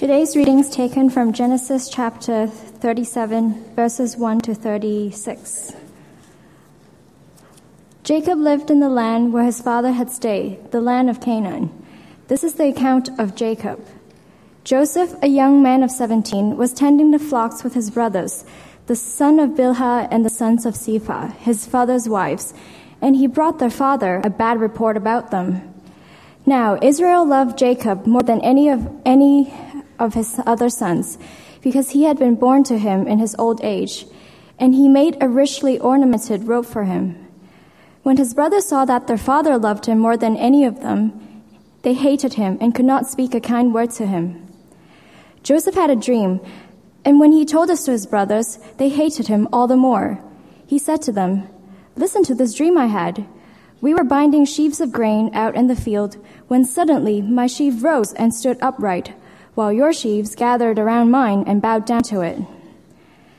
Today's readings taken from Genesis chapter 37, verses 1 to 36. Jacob lived in the land where his father had stayed, the land of Canaan. This is the account of Jacob. Joseph, a young man of 17, was tending the flocks with his brothers, the son of Bilhah and the sons of Zilpah, his father's wives, and he brought their father a bad report about them. Now Israel loved Jacob more than any of any of his other sons, because he had been born to him in his old age, and he made a richly ornamented robe for him. When his brothers saw that their father loved him more than any of them, they hated him and could not speak a kind word to him. Joseph had a dream, and when he told this to his brothers, they hated him all the more. He said to them, Listen to this dream I had. We were binding sheaves of grain out in the field when suddenly my sheaf rose and stood upright, while your sheaves gathered around mine and bowed down to it.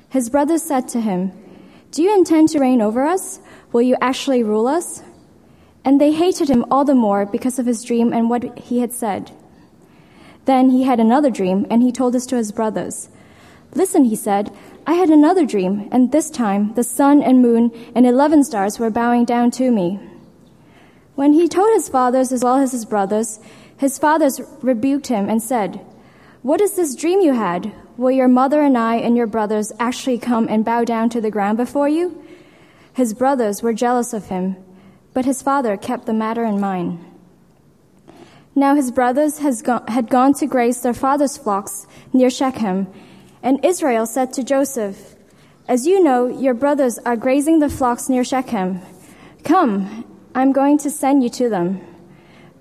His brothers said to him, Do you intend to reign over us? Will you actually rule us? And they hated him all the more because of his dream and what he had said. Then he had another dream, and he told this to his brothers. Listen, he said, I had another dream, and this time the sun and moon and eleven stars were bowing down to me. When he told his fathers as well as his brothers, his fathers rebuked him and said, What is this dream you had? Will your mother and I and your brothers actually come and bow down to the ground before you? His brothers were jealous of him, but his father kept the matter in mind. Now his brothers gone, had gone to graze their father's flocks near Shechem, and Israel said to Joseph, As you know, your brothers are grazing the flocks near Shechem. Come, I'm going to send you to them.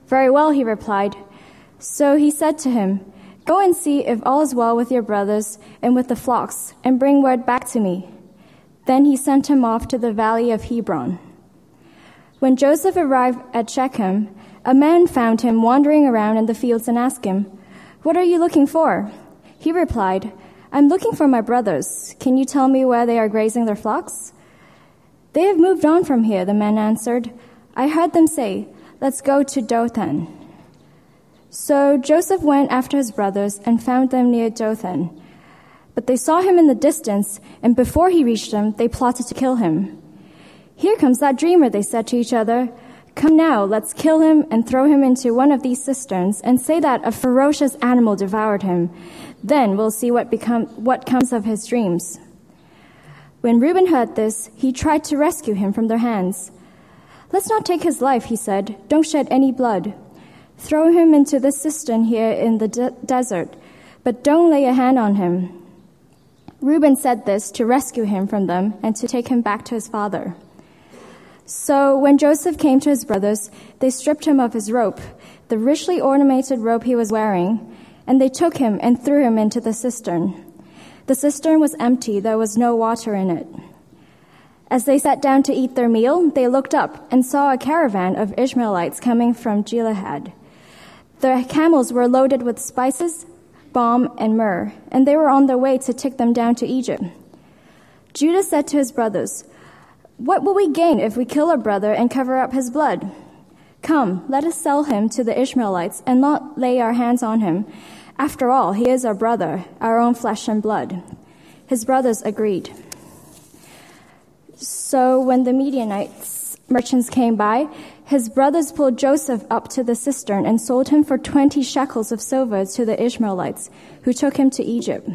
Very well, he replied. So he said to him, Go and see if all is well with your brothers and with the flocks, and bring word back to me. Then he sent him off to the valley of Hebron. When Joseph arrived at Shechem, a man found him wandering around in the fields and asked him, What are you looking for? He replied, I'm looking for my brothers. Can you tell me where they are grazing their flocks? They have moved on from here, the man answered. I heard them say, Let's go to Dothan. So Joseph went after his brothers and found them near Dothan. But they saw him in the distance, and before he reached them, they plotted to kill him. Here comes that dreamer, they said to each other. Come now, let's kill him and throw him into one of these cisterns and say that a ferocious animal devoured him. Then we'll see what, become, what comes of his dreams. When Reuben heard this, he tried to rescue him from their hands. Let's not take his life, he said. Don't shed any blood. Throw him into the cistern here in the de- desert, but don't lay a hand on him. Reuben said this to rescue him from them and to take him back to his father. So when Joseph came to his brothers, they stripped him of his robe, the richly ornamented robe he was wearing, and they took him and threw him into the cistern. The cistern was empty, there was no water in it. As they sat down to eat their meal, they looked up and saw a caravan of Ishmaelites coming from Gilead. Their camels were loaded with spices, balm, and myrrh, and they were on their way to take them down to Egypt. Judah said to his brothers, what will we gain if we kill our brother and cover up his blood? Come, let us sell him to the Ishmaelites and not lay our hands on him. After all, he is our brother, our own flesh and blood. His brothers agreed. So when the Midianites merchants came by, his brothers pulled Joseph up to the cistern and sold him for 20 shekels of silver to the Ishmaelites, who took him to Egypt.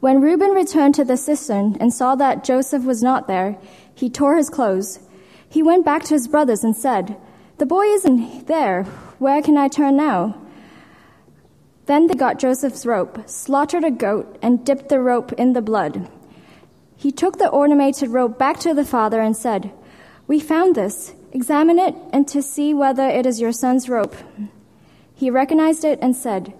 When Reuben returned to the cistern and saw that Joseph was not there, he tore his clothes. He went back to his brothers and said, The boy isn't there. Where can I turn now? Then they got Joseph's rope, slaughtered a goat, and dipped the rope in the blood. He took the ornamented rope back to the father and said, We found this. Examine it and to see whether it is your son's rope. He recognized it and said,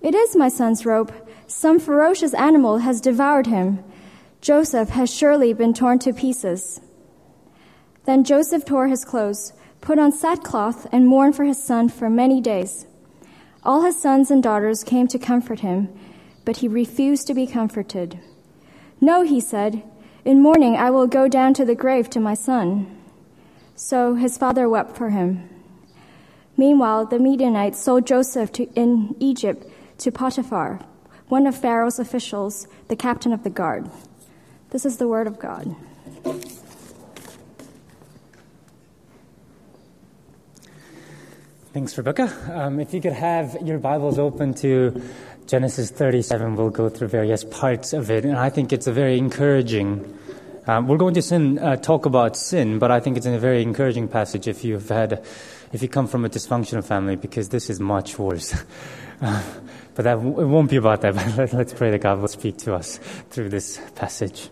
It is my son's rope. Some ferocious animal has devoured him. Joseph has surely been torn to pieces. Then Joseph tore his clothes, put on sackcloth, and mourned for his son for many days. All his sons and daughters came to comfort him, but he refused to be comforted. No, he said, in mourning I will go down to the grave to my son. So his father wept for him. Meanwhile, the Midianites sold Joseph to, in Egypt to Potiphar, one of Pharaoh's officials, the captain of the guard. This is the word of God. Thanks, Rebecca. Um, if you could have your Bibles open to Genesis 37, we'll go through various parts of it, and I think it's a very encouraging. Um, we're going to sin, uh, talk about sin, but I think it's a very encouraging passage if you've had, if you come from a dysfunctional family, because this is much worse. But that, it won't be about that. But let's pray that God will speak to us through this passage.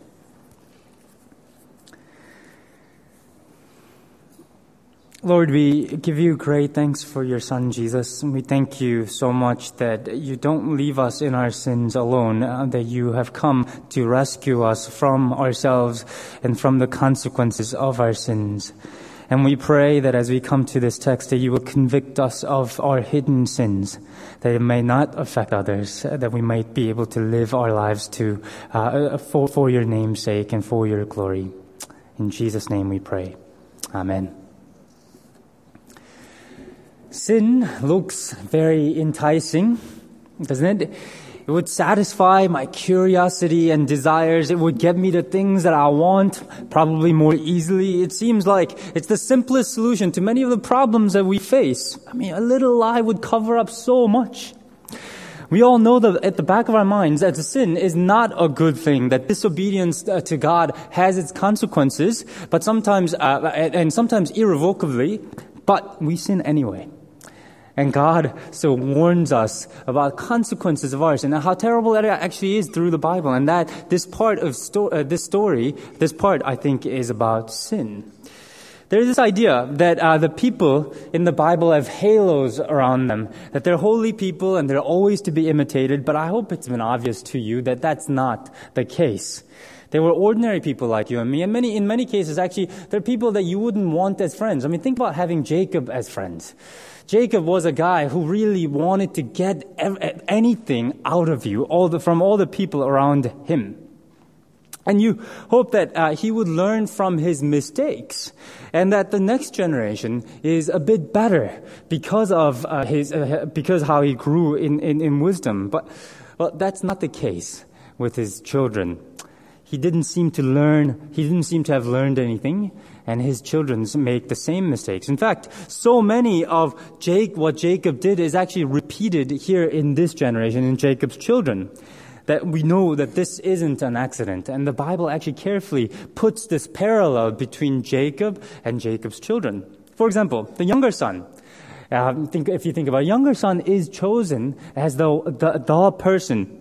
Lord, we give you great thanks for your Son, Jesus. And we thank you so much that you don't leave us in our sins alone, uh, that you have come to rescue us from ourselves and from the consequences of our sins. And we pray that as we come to this text, that you will convict us of our hidden sins, that it may not affect others, uh, that we might be able to live our lives to, uh, for, for your name's sake and for your glory. In Jesus' name we pray. Amen. Sin looks very enticing, doesn't it? It would satisfy my curiosity and desires. It would get me the things that I want probably more easily. It seems like it's the simplest solution to many of the problems that we face. I mean, a little lie would cover up so much. We all know that at the back of our minds that sin is not a good thing, that disobedience uh, to God has its consequences, but sometimes, uh, and sometimes irrevocably, but we sin anyway. And God so warns us about consequences of ours and how terrible that actually is through the Bible. And that this part of sto- uh, this story, this part, I think, is about sin. There's this idea that uh, the people in the Bible have halos around them, that they're holy people and they're always to be imitated, but I hope it's been obvious to you that that's not the case. They were ordinary people like you and me, and many, in many cases, actually, they're people that you wouldn't want as friends. I mean, think about having Jacob as friends. Jacob was a guy who really wanted to get anything out of you, all the, from all the people around him. And you hope that uh, he would learn from his mistakes and that the next generation is a bit better because of uh, his, uh, because how he grew in, in, in wisdom. But, well, that's not the case with his children. He didn't seem to learn, he didn't seem to have learned anything and his children make the same mistakes. In fact, so many of Jake, what Jacob did is actually repeated here in this generation, in Jacob's children. That we know that this isn't an accident. And the Bible actually carefully puts this parallel between Jacob and Jacob's children. For example, the younger son. Uh, think, if you think about it, younger son is chosen as the, the, the person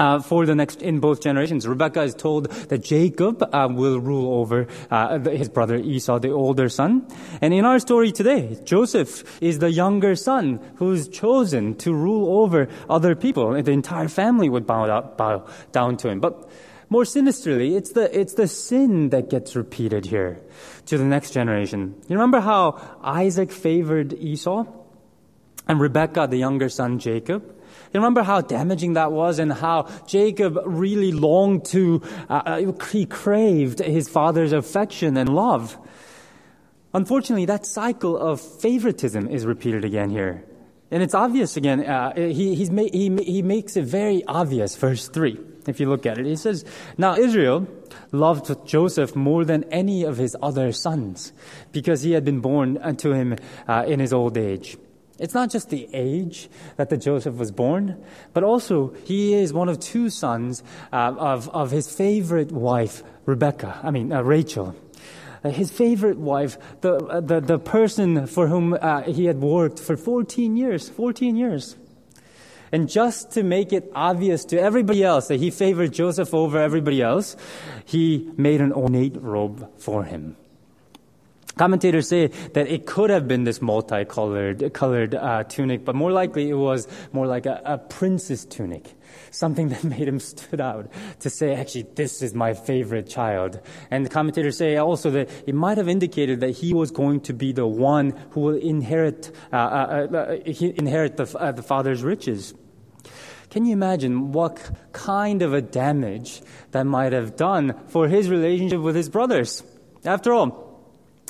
uh, for the next in both generations. Rebecca is told that Jacob uh, will rule over uh, his brother Esau, the older son. And in our story today, Joseph is the younger son who's chosen to rule over other people. The entire family would bow, bow down to him. But more sinisterly, it's the, it's the sin that gets repeated here to the next generation. You remember how Isaac favored Esau? And Rebecca, the younger son, Jacob? You remember how damaging that was and how Jacob really longed to, uh, uh, he craved his father's affection and love. Unfortunately, that cycle of favoritism is repeated again here. And it's obvious again, uh, he, ma- he, he makes it very obvious, verse 3, if you look at it. He says, Now Israel loved Joseph more than any of his other sons because he had been born unto him uh, in his old age. It's not just the age that the Joseph was born, but also he is one of two sons uh, of, of his favorite wife, Rebecca, I mean, uh, Rachel. Uh, his favorite wife, the, uh, the, the person for whom uh, he had worked for 14 years, 14 years. And just to make it obvious to everybody else that he favored Joseph over everybody else, he made an ornate robe for him. Commentators say that it could have been this multicolored colored uh, tunic, but more likely it was more like a, a prince's tunic, something that made him stood out to say, actually, this is my favorite child. And the commentators say also that it might have indicated that he was going to be the one who will inherit uh, uh, uh, uh inherit the, uh, the father's riches. Can you imagine what kind of a damage that might have done for his relationship with his brothers? After all,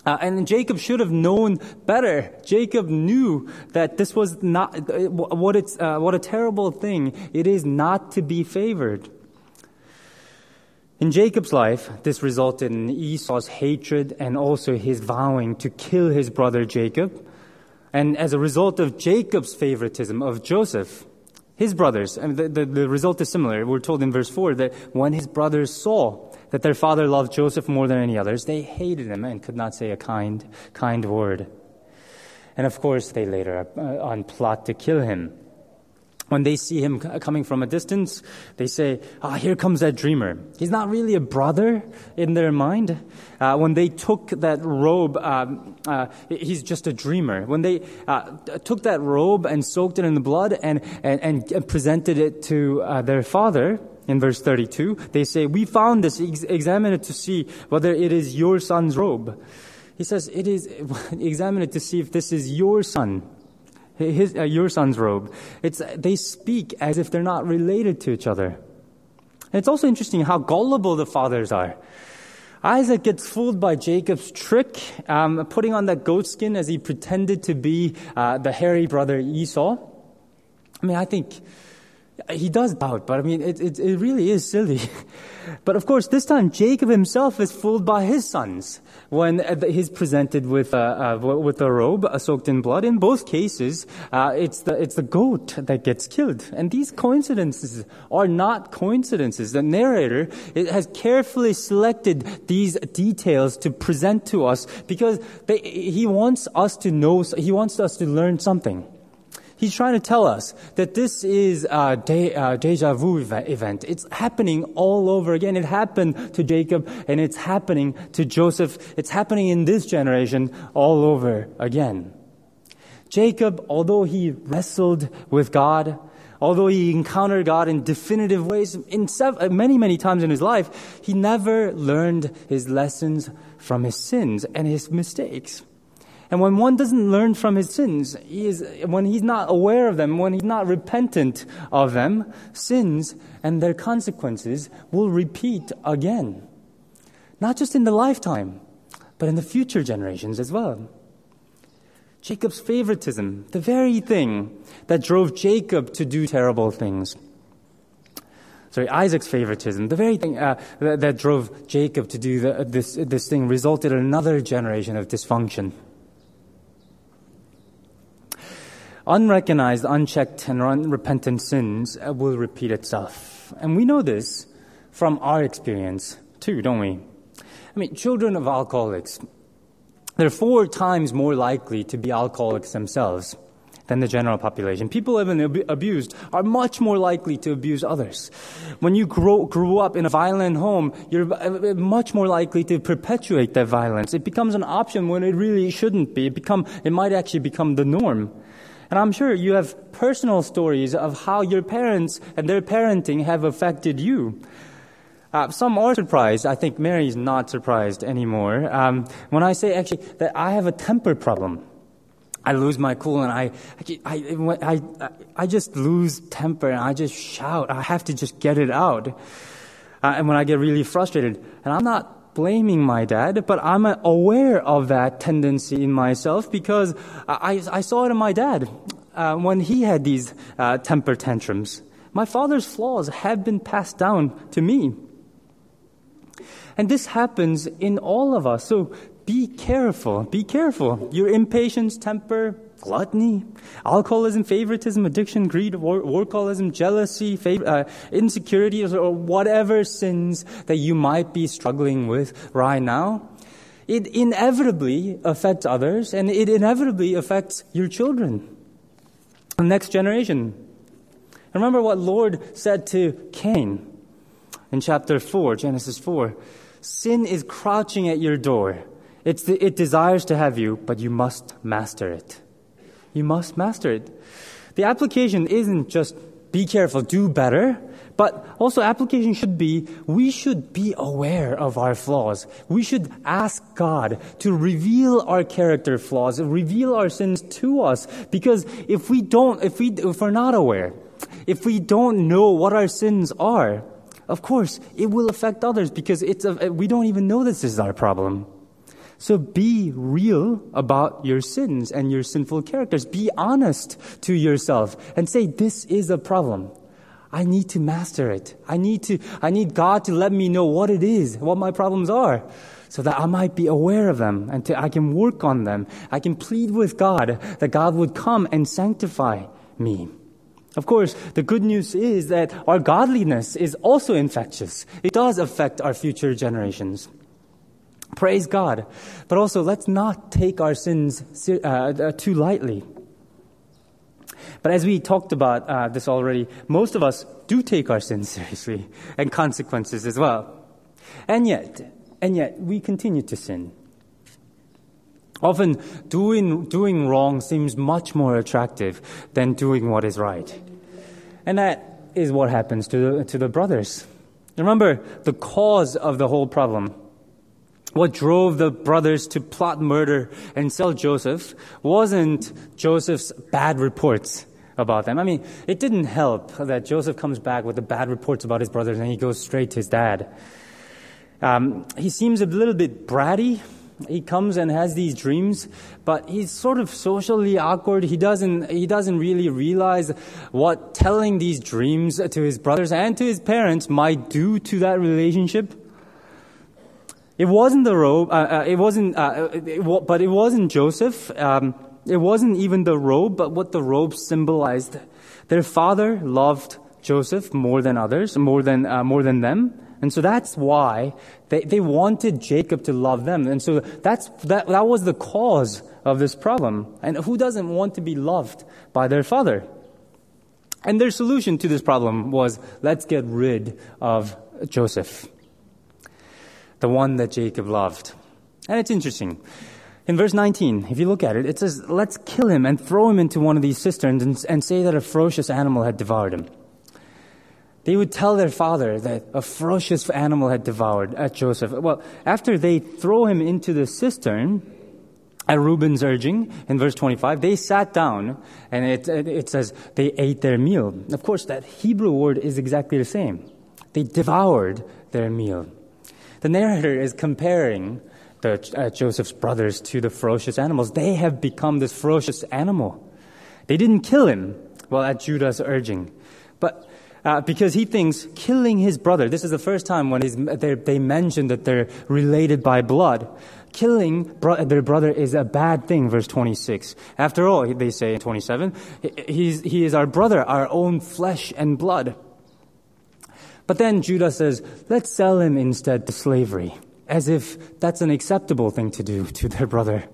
Uh, and Jacob should have known better. Jacob knew that this was not uh, what it's uh, what a terrible thing it is not to be favored. In Jacob's life, this resulted in Esau's hatred and also his vowing to kill his brother Jacob. And as a result of Jacob's favoritism of Joseph, his brothers, and the, the, the result is similar. We're told in verse 4 that when his brothers saw that their father loved Joseph more than any others, they hated him and could not say a kind, kind word. And of course, they later uh, on plot to kill him. When they see him coming from a distance, they say, Ah, here comes that dreamer. He's not really a brother in their mind. Uh, when they took that robe, um, uh, he's just a dreamer. When they uh, took that robe and soaked it in the blood and, and, and presented it to uh, their father, in verse 32, they say, We found this, examine it to see whether it is your son's robe. He says, It is, examine it to see if this is your son his, uh, your son's robe. It's, they speak as if they're not related to each other. It's also interesting how gullible the fathers are. Isaac gets fooled by Jacob's trick, um, putting on that goat skin as he pretended to be uh, the hairy brother Esau. I mean, I think he does doubt, but I mean, it, it, it really is silly. but of course, this time Jacob himself is fooled by his sons when uh, he's presented with a, uh, with a robe soaked in blood. In both cases, uh, it's the it's the goat that gets killed, and these coincidences are not coincidences. The narrator has carefully selected these details to present to us because they, he wants us to know. He wants us to learn something. He's trying to tell us that this is a de, uh, deja vu event. It's happening all over again. It happened to Jacob and it's happening to Joseph. It's happening in this generation all over again. Jacob, although he wrestled with God, although he encountered God in definitive ways in sev- many, many times in his life, he never learned his lessons from his sins and his mistakes. And when one doesn't learn from his sins, he is, when he's not aware of them, when he's not repentant of them, sins and their consequences will repeat again. Not just in the lifetime, but in the future generations as well. Jacob's favoritism, the very thing that drove Jacob to do terrible things. Sorry, Isaac's favoritism, the very thing uh, that, that, drove Jacob to do the, this, this thing, resulted in another generation of dysfunction. Unrecognized, unchecked, and unrepentant sins uh, will repeat itself. And we know this from our experience too, don't we? I mean, children of alcoholics, they're four times more likely to be alcoholics themselves than the general population. People who have been ab- abused are much more likely to abuse others. When you grow, grew up in a violent home, you're uh, much more likely to perpetuate that violence. It becomes an option when it really shouldn't be. It, become, it might actually become the norm. And I'm sure you have personal stories of how your parents and their parenting have affected you. Uh, some are surprised. I think Mary is not surprised anymore. Um, when I say actually that I have a temper problem. I lose my cool and I, I, I, I, just lose temper and I just shout. I have to just get it out. Uh, and when I get really frustrated, and I'm not blaming my dad, but I'm aware of that tendency in myself because I, I saw it in my dad uh, when he had these uh, temper tantrums. My father's flaws have been passed down to me. And this happens in all of us. So be careful. Be careful. Your impatience, temper, gluttony, alcoholism, favoritism, addiction, greed, workaholism, jealousy, fav- uh, insecurity, or whatever sins that you might be struggling with right now, it inevitably affects others and it inevitably affects your children, the next generation. Remember what Lord said to Cain in chapter 4, Genesis 4. Sin is crouching at your door. The, it desires to have you, but you must master it. You must master it. The application isn't just be careful, do better, but also application should be we should be aware of our flaws. We should ask God to reveal our character flaws, reveal our sins to us because if we don't if we if we're not aware, if we don't know what our sins are, of course, it will affect others because it's a, we don't even know this is our problem. So be real about your sins and your sinful characters. Be honest to yourself and say, this is a problem. I need to master it. I need to, I need God to let me know what it is, what my problems are, so that I might be aware of them and to, I can work on them. I can plead with God that God would come and sanctify me. Of course, the good news is that our godliness is also infectious. It does affect our future generations. Praise God. But also, let's not take our sins uh, uh, too lightly. But as we talked about uh, this already, most of us do take our sins seriously and consequences as well. And yet, and yet, we continue to sin. Often, doing, doing wrong seems much more attractive than doing what is right. And that is what happens to the, to the brothers. Remember, the cause of the whole problem what drove the brothers to plot murder and sell Joseph wasn't Joseph's bad reports about them. I mean, it didn't help that Joseph comes back with the bad reports about his brothers and he goes straight to his dad. Um, he seems a little bit bratty. He comes and has these dreams, but he's sort of socially awkward. He doesn't, he doesn't really realize what telling these dreams to his brothers and to his parents might do to that relationship. It wasn't the robe. Uh, uh, it wasn't. Uh, it, but it wasn't Joseph. Um, it wasn't even the robe, but what the robe symbolized. Their father loved Joseph more than others, more than uh, more than them, and so that's why they, they wanted Jacob to love them. And so that's that that was the cause of this problem. And who doesn't want to be loved by their father? And their solution to this problem was let's get rid of Joseph the one that Jacob loved. And it's interesting. In verse 19, if you look at it, it says, Let's kill him and throw him into one of these cisterns and, and say that a ferocious animal had devoured him. They would tell their father that a ferocious animal had devoured at Joseph. Well, after they throw him into the cistern, at Reuben's urging, in verse 25, they sat down and it, it says they ate their meal. Of course, that Hebrew word is exactly the same. They devoured their meal. The narrator is comparing the, uh, Joseph's brothers to the ferocious animals. They have become this ferocious animal. They didn't kill him, well, at Judah's urging. But uh, because he thinks killing his brother, this is the first time when they mention that they're related by blood. Killing bro- their brother is a bad thing, verse 26. After all, they say in 27, he's, he is our brother, our own flesh and blood. But then Judah says, let's sell him instead to slavery, as if that's an acceptable thing to do to their brother.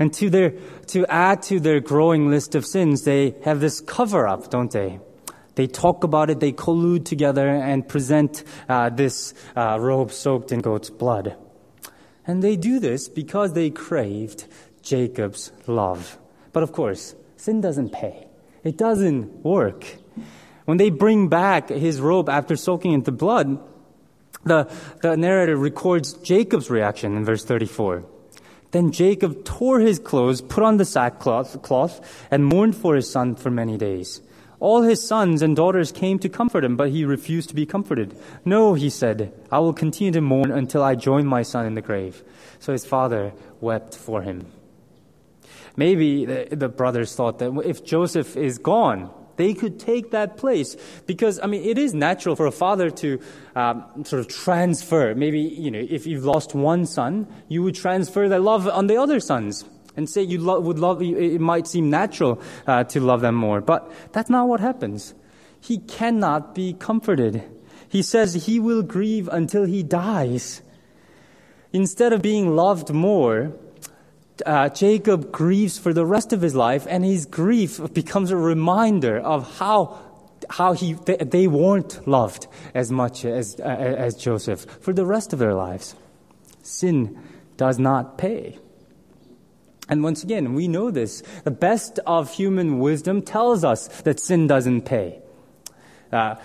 And to their, to add to their growing list of sins, they have this cover up, don't they? They talk about it, they collude together and present uh, this uh, robe soaked in goat's blood. And they do this because they craved Jacob's love. But of course, sin doesn't pay. It doesn't work. When they bring back his robe after soaking into blood, the, the narrator records Jacob's reaction in verse 34. Then Jacob tore his clothes, put on the sackcloth, cloth, and mourned for his son for many days. All his sons and daughters came to comfort him, but he refused to be comforted. No, he said, I will continue to mourn until I join my son in the grave. So his father wept for him. Maybe the, the brothers thought that if Joseph is gone, they could take that place because I mean it is natural for a father to um, sort of transfer. Maybe you know if you've lost one son, you would transfer that love on the other sons and say you lo- would love. It might seem natural uh, to love them more, but that's not what happens. He cannot be comforted. He says he will grieve until he dies. Instead of being loved more, uh, Jacob grieves for the rest of his life, and his grief becomes a reminder of how how he they, they weren't loved as much as uh, as Joseph for the rest of their lives. Sin does not pay. And once again, we know this. The best of human wisdom tells us that sin doesn't pay. Uh,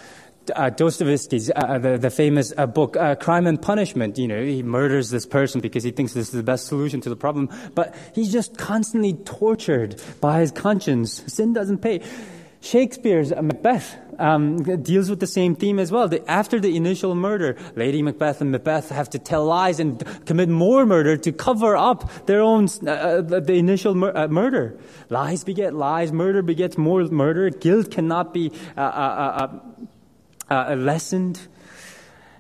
uh, Dostoevsky's, uh, uh, the, the famous uh, book, uh, Crime and Punishment. You know, he murders this person because he thinks this is the best solution to the problem, but he's just constantly tortured by his conscience. Sin doesn't pay. Shakespeare's Macbeth um, deals with the same theme as well. The, after the initial murder, Lady Macbeth and Macbeth have to tell lies and commit more murder to cover up their own uh, uh the initial mur- uh, murder. Lies beget lies, murder begets more murder. Guilt cannot be uh, uh, uh lessened.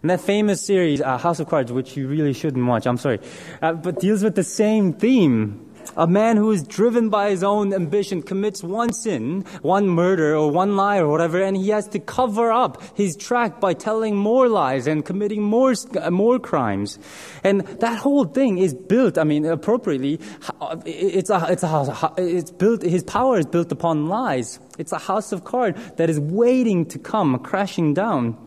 And that famous series, House of Cards, which you really shouldn't watch, I'm sorry, but deals with the same theme. A man who is driven by his own ambition commits one sin, one murder or one lie or whatever, and he has to cover up his track by telling more lies and committing more, uh, more crimes. And that whole thing is built, I mean, appropriately, uh, it's a, it's a it's built, his power is built upon lies. It's a house of cards that is waiting to come crashing down.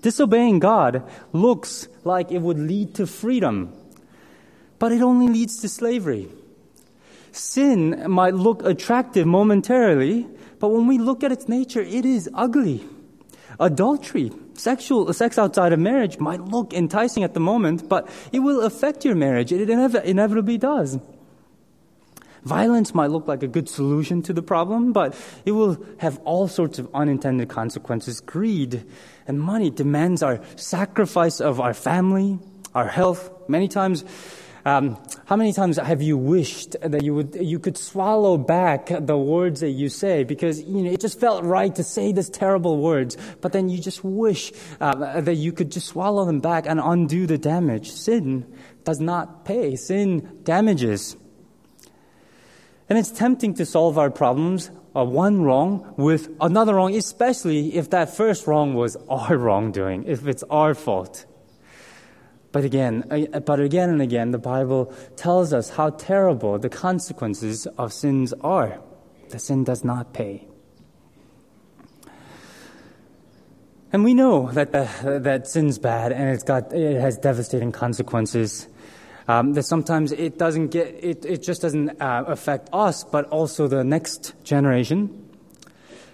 Disobeying God looks like it would lead to freedom but it only leads to slavery. Sin might look attractive momentarily, but when we look at its nature, it is ugly. Adultery, sexual sex outside of marriage might look enticing at the moment, but it will affect your marriage. It inevitably does. Violence might look like a good solution to the problem, but it will have all sorts of unintended consequences. Greed and money demands our sacrifice of our family, our health. Many times, um, how many times have you wished that you would you could swallow back the words that you say because you know it just felt right to say these terrible words, but then you just wish uh, that you could just swallow them back and undo the damage. Sin does not pay. Sin damages. And it's tempting to solve our problems uh, one wrong with another wrong, especially if that first wrong was our wrongdoing, if it's our fault. But again, uh, but again and again, the Bible tells us how terrible the consequences of sins are. The sin does not pay. And we know that uh, that sin's bad and it's got it has devastating consequences. Um, that sometimes it doesn't get it, it just doesn't uh, affect us, but also the next generation.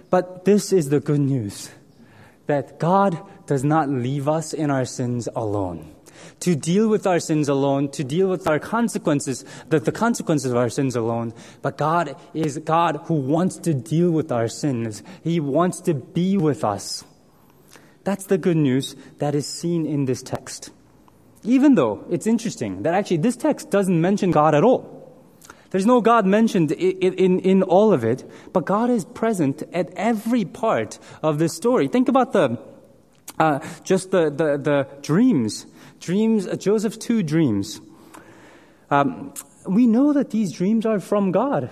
But this is the good news that God does not leave us in our sins alone to deal with our sins alone, to deal with our consequences, the, the consequences of our sins alone. But God is God who wants to deal with our sins. He wants to be with us. That's the good news that is seen in this text. Even though it's interesting that actually this text doesn't mention God at all. There's no God mentioned in, in, in, all of it, but God is present at every part of this story. Think about the, uh, just the, the, the dreams dreams, uh, Joseph's two dreams. Um, we know that these dreams are from God.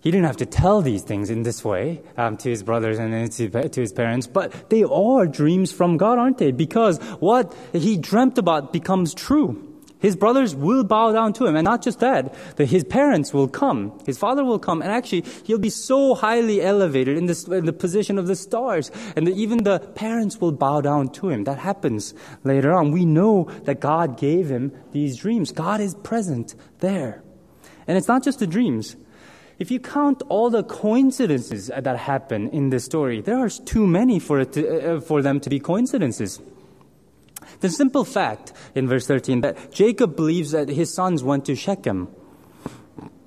He didn't have to tell these things in this way um, to his brothers and to his parents, but they are dreams from God, aren't they? Because what he dreamt about becomes true. His brothers will bow down to him. And not just that, that his parents will come. His father will come. And actually, he'll be so highly elevated in, this, in the position of the stars. And even the parents will bow down to him. That happens later on. We know that God gave him these dreams. God is present there. And it's not just the dreams. If you count all the coincidences that happen in this story, there are too many for, it to, uh, for them to be coincidences. The simple fact in verse 13 that Jacob believes that his sons went to Shechem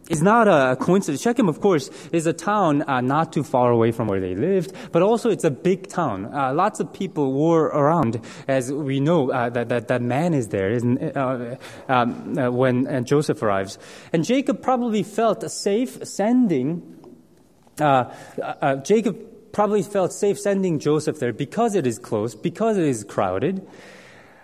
is not a coincidence. Shechem, of course, is a town uh, not too far away from where they lived, but also it's a big town. Uh, lots of people were around, as we know uh, that, that that man is there uh, um, uh, when uh, Joseph arrives. And Jacob probably felt safe sending. Jacob probably felt safe sending Joseph there because it is close, because it is crowded.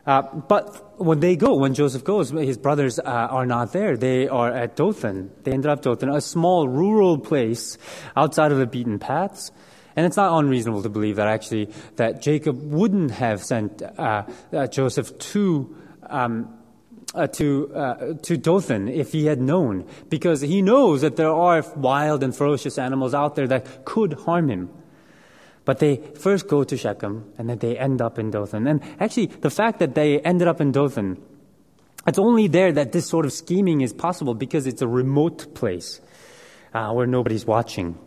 Uh, but when they go, when Joseph goes, his brothers uh, are not there. They are at Dothan. They ended up Dothan, a small rural place outside of the beaten paths. And it's not unreasonable to believe that actually that Jacob wouldn't have sent uh, uh Joseph to um, uh, to uh, to Dothan if he had known, because he knows that there are wild and ferocious animals out there that could harm him. But they first go to Shechem and then they end up in Dothan. And actually, the fact that they ended up in Dothan, it's only there that this sort of scheming is possible because it's a remote place uh, where nobody's watching.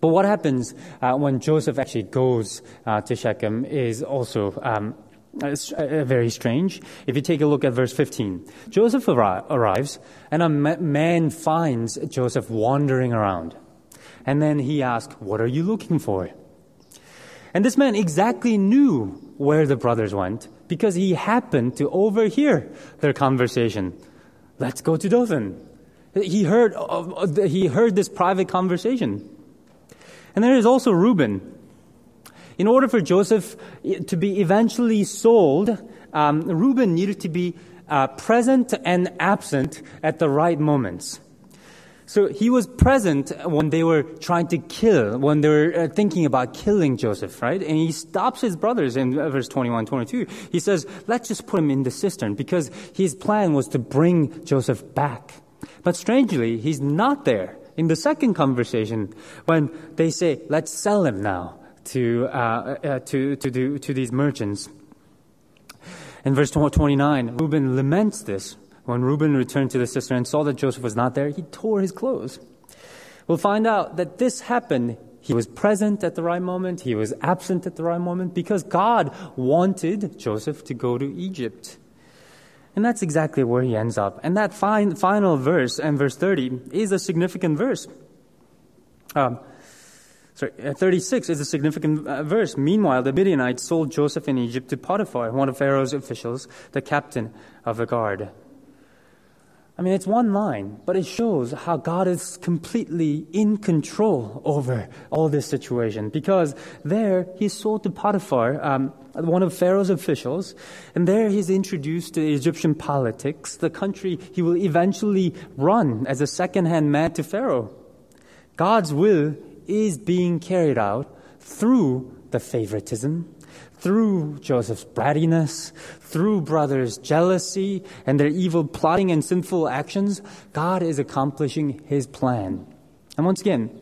But what happens uh, when Joseph actually goes uh, to Shechem is also um, very strange. If you take a look at verse 15, Joseph arri- arrives and a man finds Joseph wandering around. And then he asked, What are you looking for? And this man exactly knew where the brothers went because he happened to overhear their conversation. Let's go to Dothan. He heard, he heard this private conversation. And there is also Reuben. In order for Joseph to be eventually sold, um, Reuben needed to be uh, present and absent at the right moments. So he was present when they were trying to kill, when they were uh, thinking about killing Joseph, right? And he stops his brothers in verse 21, 22. He says, let's just put him in the cistern because his plan was to bring Joseph back. But strangely, he's not there in the second conversation when they say, let's sell him now to, uh, uh, to, to, do, to these merchants. In verse 29, Reuben laments this. When Reuben returned to the cistern and saw that Joseph was not there, he tore his clothes. We'll find out that this happened. He was present at the right moment. He was absent at the right moment because God wanted Joseph to go to Egypt. And that's exactly where he ends up. And that final verse, and verse 30, is a significant verse. Um, sorry, uh, 36 is a significant uh, verse. Meanwhile, the Midianites sold Joseph in Egypt to Potiphar, one of Pharaoh's officials, the captain of the guard. I mean, it's one line, but it shows how God is completely in control over all this situation. Because there, he's sold to Potiphar, um, one of Pharaoh's officials, and there he's introduced to Egyptian politics, the country he will eventually run as a second-hand man to Pharaoh. God's will is being carried out through the favoritism, through Joseph's brattiness, through brothers' jealousy and their evil plotting and sinful actions, God is accomplishing his plan. And once again,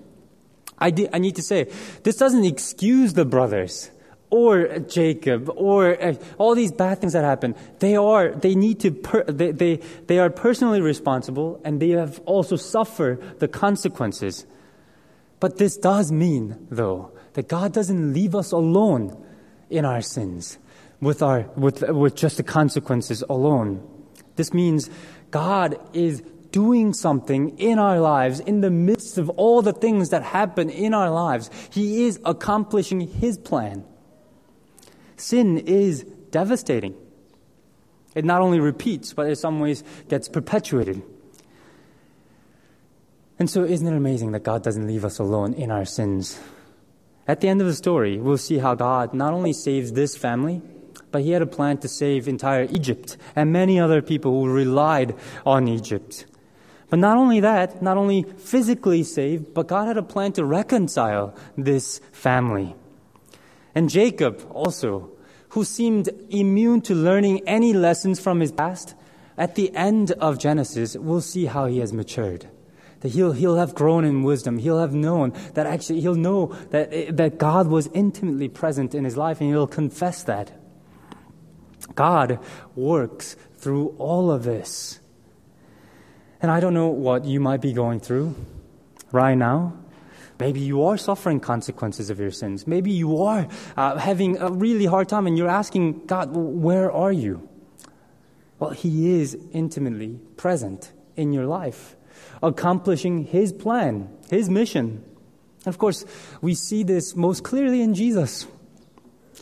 I, I need to say, this doesn't excuse the brothers or Jacob or uh, all these bad things that happen. They are, they need to, per- they, they, they are personally responsible and they have also suffered the consequences. But this does mean, though, that God doesn't leave us alone in our sins with, our, with, with just the consequences alone. This means God is doing something in our lives in the midst of all the things that happen in our lives. He is accomplishing His plan. Sin is devastating. It not only repeats, but in some ways gets perpetuated. And so, isn't it amazing that God doesn't leave us alone in our sins? At the end of the story, we'll see how God not only saves this family, but he had a plan to save entire Egypt and many other people who relied on Egypt. But not only that, not only physically saved, but God had a plan to reconcile this family. And Jacob also, who seemed immune to learning any lessons from his past, at the end of Genesis, we'll see how he has matured that he'll, he'll have grown in wisdom. He'll have known that actually, he'll know that, that God was intimately present in his life and he'll confess that. God works through all of this. And I don't know what you might be going through right now. Maybe you are suffering consequences of your sins. Maybe you are uh, having a really hard time and you're asking God, where are you? Well, He is intimately present in your life accomplishing His plan, His mission. And of course, we see this most clearly in Jesus.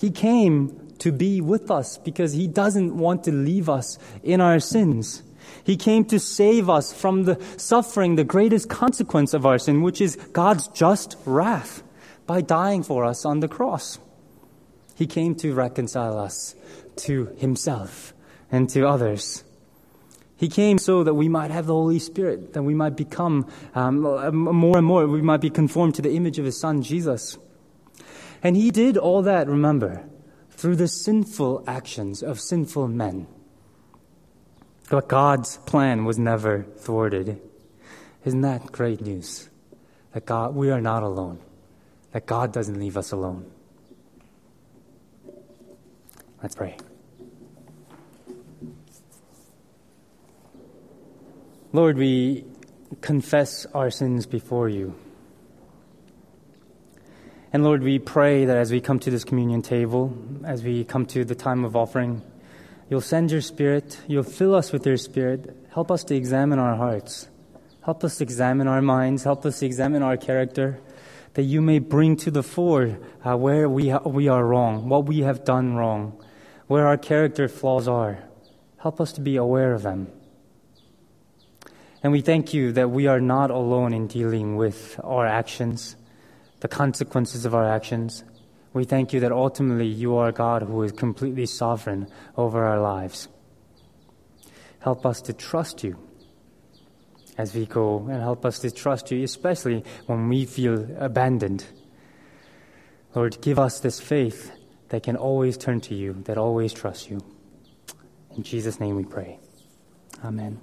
He came to be with us because He doesn't want to leave us in our sins. He came to save us from the suffering, the greatest consequence of our sin, which is God's just wrath, by dying for us on the cross. He came to reconcile us to Himself and to others. He came so that we might have the Holy Spirit, that we might become um, more and more, we might be conformed to the image of His Son, Jesus. And He did all that, remember, through the sinful actions of sinful men. But God's plan was never thwarted. Isn't that great news? That God, we are not alone. That God doesn't leave us alone. Let's pray. Lord, we confess our sins before you. And Lord, we pray that as we come to this communion table, as we come to the time of offering, you'll send your Spirit, you'll fill us with your Spirit, help us to examine our hearts, Help us examine our minds. Help us examine our character, that you may bring to the fore uh, where we, ha- we are wrong, what we have done wrong, where our character flaws are. Help us to be aware of them. And we thank you that we are not alone in dealing with our actions, the consequences of our actions. We thank you that ultimately you are God who is completely sovereign over our lives. Help us to trust you as we go and help us to trust you, especially when we feel abandoned. Lord, give us this faith that can always turn to you, that always trusts you. In Jesus' name we pray. Amen.